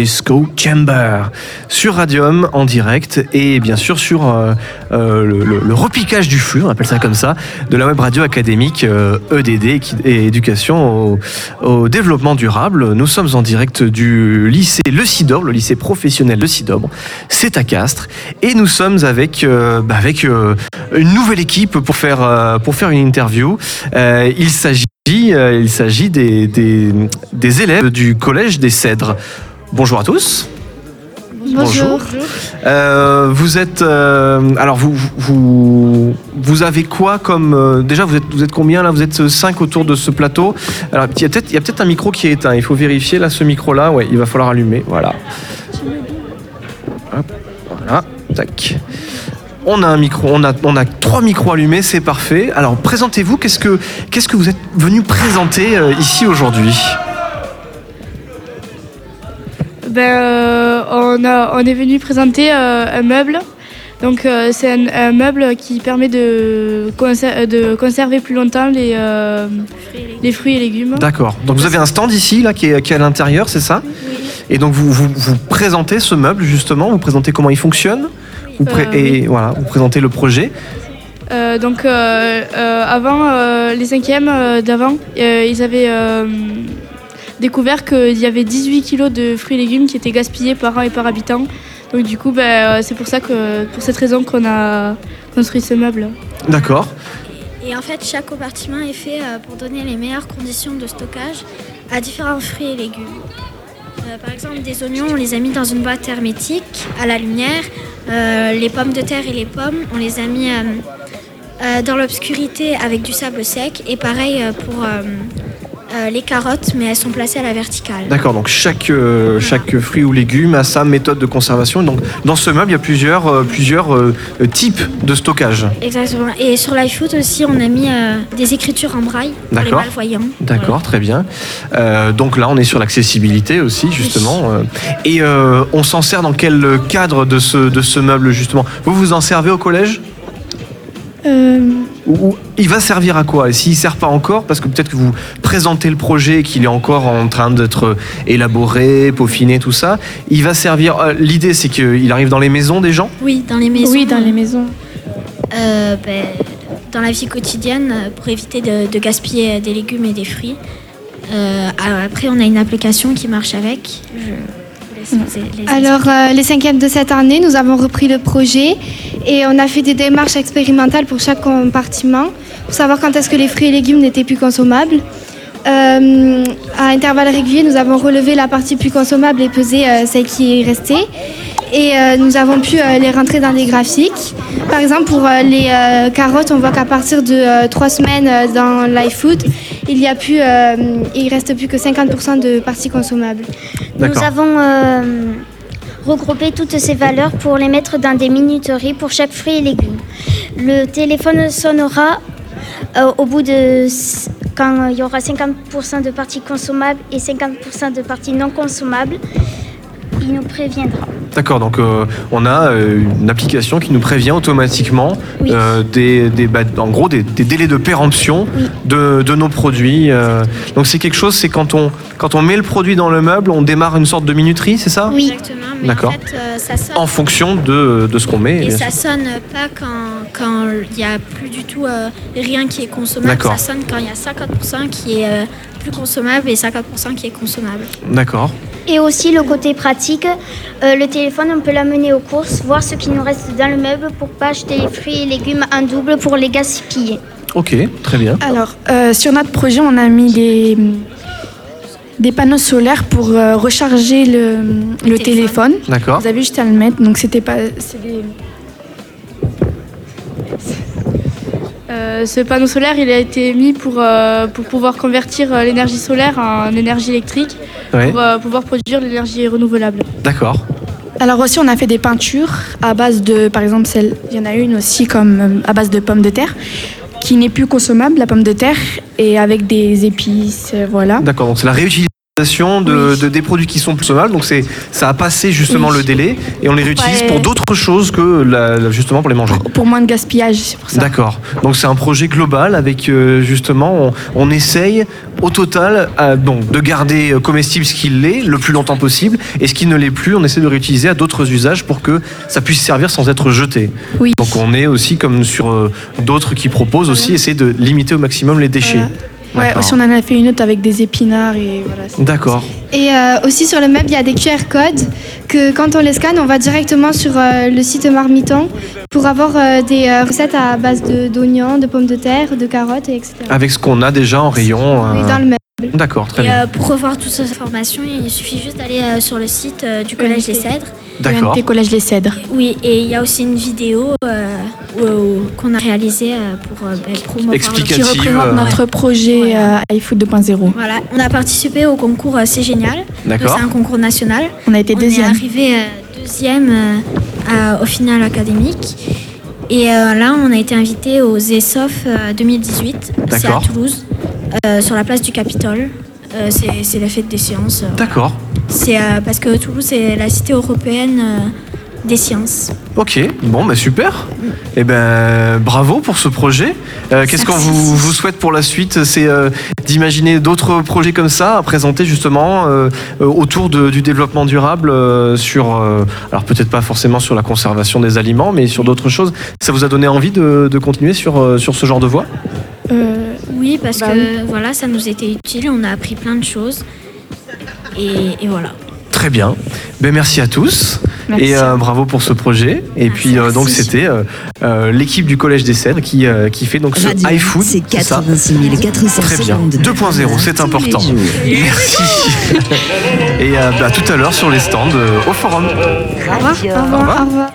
Disco Chamber sur Radium en direct et bien sûr sur euh, euh, le, repiquage du flux, on appelle ça comme ça, de la web radio académique euh, EDD qui- et éducation au, développement durable. Nous sommes en direct du lycée Le Cidobre, le lycée professionnel Le Cidobre. C'est à Castres et nous sommes avec, euh, bah, avec euh, une nouvelle équipe pour faire, euh, pour faire une interview. Euh, il s'agit euh, il s'agit des, des élèves du collège des Cèdres. Bonjour à tous. Bonjour. Euh, vous êtes euh, alors vous, vous vous avez quoi comme euh, déjà vous êtes vous êtes combien là? Vous êtes cinq autour de ce plateau. Alors il y a peut-être il y a peut-être un micro qui est éteint. Il faut vérifier là ce micro là ouais il va falloir allumer. Voilà. Hop, voilà. Tac. On a un micro on a on a trois micros allumés. C'est parfait. Alors présentez-vous. Qu'est-ce que qu'est-ce que vous êtes venu présenter ici aujourd'hui? Ben, euh, on, a, on est venu présenter euh, un meuble. Donc euh, c'est un, un meuble qui permet de, conser- de conserver plus longtemps les, euh, les fruits et légumes. D'accord. Donc vous avez un stand ici là qui est, qui est à l'intérieur, c'est ça? Et donc vous, vous, vous présentez ce meuble justement, vous présentez comment il fonctionne? Vous Euh, et voilà, vous présentez le projet. Euh, donc avant, les cinquièmes d'avant, ils avaient découvert qu'il y avait 18 kilos de fruits et légumes qui étaient gaspillés par an et par habitant. Donc du coup, ben, euh, c'est pour ça que, pour cette raison qu'on a construit ce meuble. D'accord. Et en fait, chaque compartiment est fait euh, pour donner les meilleures conditions de stockage à différents fruits et légumes. Euh, par exemple, des oignons, on les a mis dans une boîte hermétique à la lumière. Euh, les pommes de terre et les pommes, on les a mis euh, dans l'obscurité avec du sable sec. Et pareil pour euh, les carottes, mais elles sont placées à la verticale. D'accord. Donc chaque, euh, chaque fruit ou légume a sa méthode de conservation. Donc dans ce meuble, il y a plusieurs, euh, plusieurs types de stockage. Exactement. Et sur l'iFoot aussi, on a mis euh, des écritures en braille pour les D'accord. malvoyants. D'accord, très bien. Euh, donc là, on est sur l'accessibilité aussi, justement. Et euh, on s'en sert dans quel cadre de ce, de ce meuble, justement? Vous vous en servez au collège? Euh, ou il va servir à quoi? Et s'il ne sert pas encore, parce que peut-être que vous présentez le projet et qu'il est encore en train d'être élaboré, peaufiné, tout ça, il va servir. euh, L'idée, c'est qu'il arrive dans les maisons des gens? Oui, dans les maisons. oui, dans les maisons. Euh, ben, dans la vie quotidienne euh, pour éviter de, de gaspiller euh, des légumes et des fruits. Euh, après, on a une application qui marche avec. Je les- les Alors, euh, les cinquièmes de cette année, nous avons repris le projet et on a fait des démarches expérimentales pour chaque compartiment pour savoir quand est-ce que les fruits et légumes n'étaient plus consommables. Euh, à intervalles réguliers, nous avons relevé la partie plus consommable et pesé euh, celle qui est restée. Et euh, nous avons pu euh, les rentrer dans des graphiques. Par exemple, pour euh, les euh, carottes, on voit qu'à partir de euh, trois semaines euh, dans l'iFood, il y a plus, euh, il reste plus que 50% de parties consommables. Nous avons euh, regroupé toutes ces valeurs pour les mettre dans des minuteries pour chaque fruit et légume. Le téléphone sonnera euh, au bout de quand il y aura 50% de parties consommables et 50% de parties non consommables. Il nous préviendra. D'accord, donc euh, on a euh, une application qui nous prévient automatiquement Oui. euh, des, des- bah, en gros des, des délais de péremption Oui. de, de nos produits. euh. donc c'est quelque chose, c'est quand on, quand on met le produit dans le meuble, on démarre une sorte de minuterie, c'est ça? Oui. Exactement, D'accord. en fait, euh, fonction de, de ce qu'on met. Et ça sûr. sonne pas quand quand il n'y a plus du tout euh, rien qui est consommable. D'accord. Ça sonne quand il y a 50% qui est euh, plus consommable et 50% qui est consommable. D'accord. Et aussi le côté pratique, euh, le téléphone, on peut l'amener aux courses, voir ce qui nous reste dans le meuble pour pas acheter les fruits et légumes en double pour les gaspiller. Ok, très bien. Alors, euh, sur notre projet, on a mis des, des panneaux solaires pour euh, recharger le, le téléphone. D'accord. Vous avez juste à le mettre, donc c'était pas. c'est des- Euh, ce panneau solaire, il a été mis pour, euh, pour pouvoir convertir euh, l'énergie solaire en énergie électrique, Ouais. pour euh, pouvoir produire l'énergie renouvelable. D'accord. Alors aussi, on a fait des peintures à base de, par exemple, celle, il y en a une aussi comme euh, à base de pommes de terre, qui n'est plus consommable, la pomme de terre, et avec des épices, euh, voilà. D'accord. Donc c'est la réutilisation de, de- des produits qui sont plus consommables. Donc c'est ça a passé justement Oui. le délai et on les réutilise Ouais. pour d'autres choses que la- justement pour les manger. Pour moins de gaspillage, c'est pour ça. D'accord. Donc c'est un projet global avec euh, justement, on, on essaye au total euh, donc, de garder euh, comestible ce qu'il l'est le plus longtemps possible et ce qui ne l'est plus, on essaie de réutiliser à d'autres usages pour que ça puisse servir sans être jeté. Oui. Donc on est aussi comme sur euh, d'autres qui proposent aussi essayer de limiter au maximum les déchets. Ouais, aussi on en a fait une autre avec des épinards et voilà. c'est- D'accord. Et euh, aussi sur le meuble, il y a des QR codes que quand on les scanne, on va directement sur euh, le site Marmiton pour avoir euh, des euh, recettes à base de- d'oignons, de, pommes de terre, de carottes, et etc. Avec ce qu'on a déjà en rayon. Oui, dans le meuble. D'accord, très Et bien. euh, pour revoir toutes ces informations, il suffit juste d'aller euh, sur le site euh, du Collège des Cèdres. D'accord. UMT Collège Les Cèdres. Oui, et il y a aussi une vidéo euh, où- où- qu'on a réalisée euh, pour promouvoir. Qui représente euh, notre projet Ouais. euh, iFood 2.0. Voilà, on a participé au concours euh, C'est Génial. D'accord. C'est un concours national. On a été On deuxième. est arrivé euh, deuxième euh, au final académique. Et euh, là, on a été invité aux ESOF euh, 2018. C'est à D'accord. Toulouse, euh, sur la place du Capitole. Euh, c'est la fête des sciences. euh, D'accord. C'est euh, parce que Toulouse est la cité européenne euh, des sciences. Ok, bon, bah super. Eh ben, bravo pour ce projet. Euh, Qu'est-ce qu'on vous, vous souhaite pour la suite? C'est euh, d'imaginer d'autres projets comme ça à présenter justement euh, autour de- du développement durable euh, sur, euh, alors peut-être pas forcément sur la conservation des aliments, mais sur d'autres choses. Ça vous a donné envie de, de continuer sur, euh, sur ce genre de voie? Euh, Oui, parce Bah que voilà, ça nous était utile. On a appris plein de choses. Et, et voilà. Très bien. Ben, merci à tous. Merci. Et euh, bravo pour ce projet. Et Merci. puis euh, donc c'était euh, euh, l'équipe du Collège des Cèdres qui, euh, qui fait donc ce Radio, iFood. c'est c'est ça 86 400 Très bien. secondes. 2.0, c'est important. Merci. Et euh, bah, à tout à l'heure sur les stands euh, au forum. Au revoir. Au revoir. Au revoir.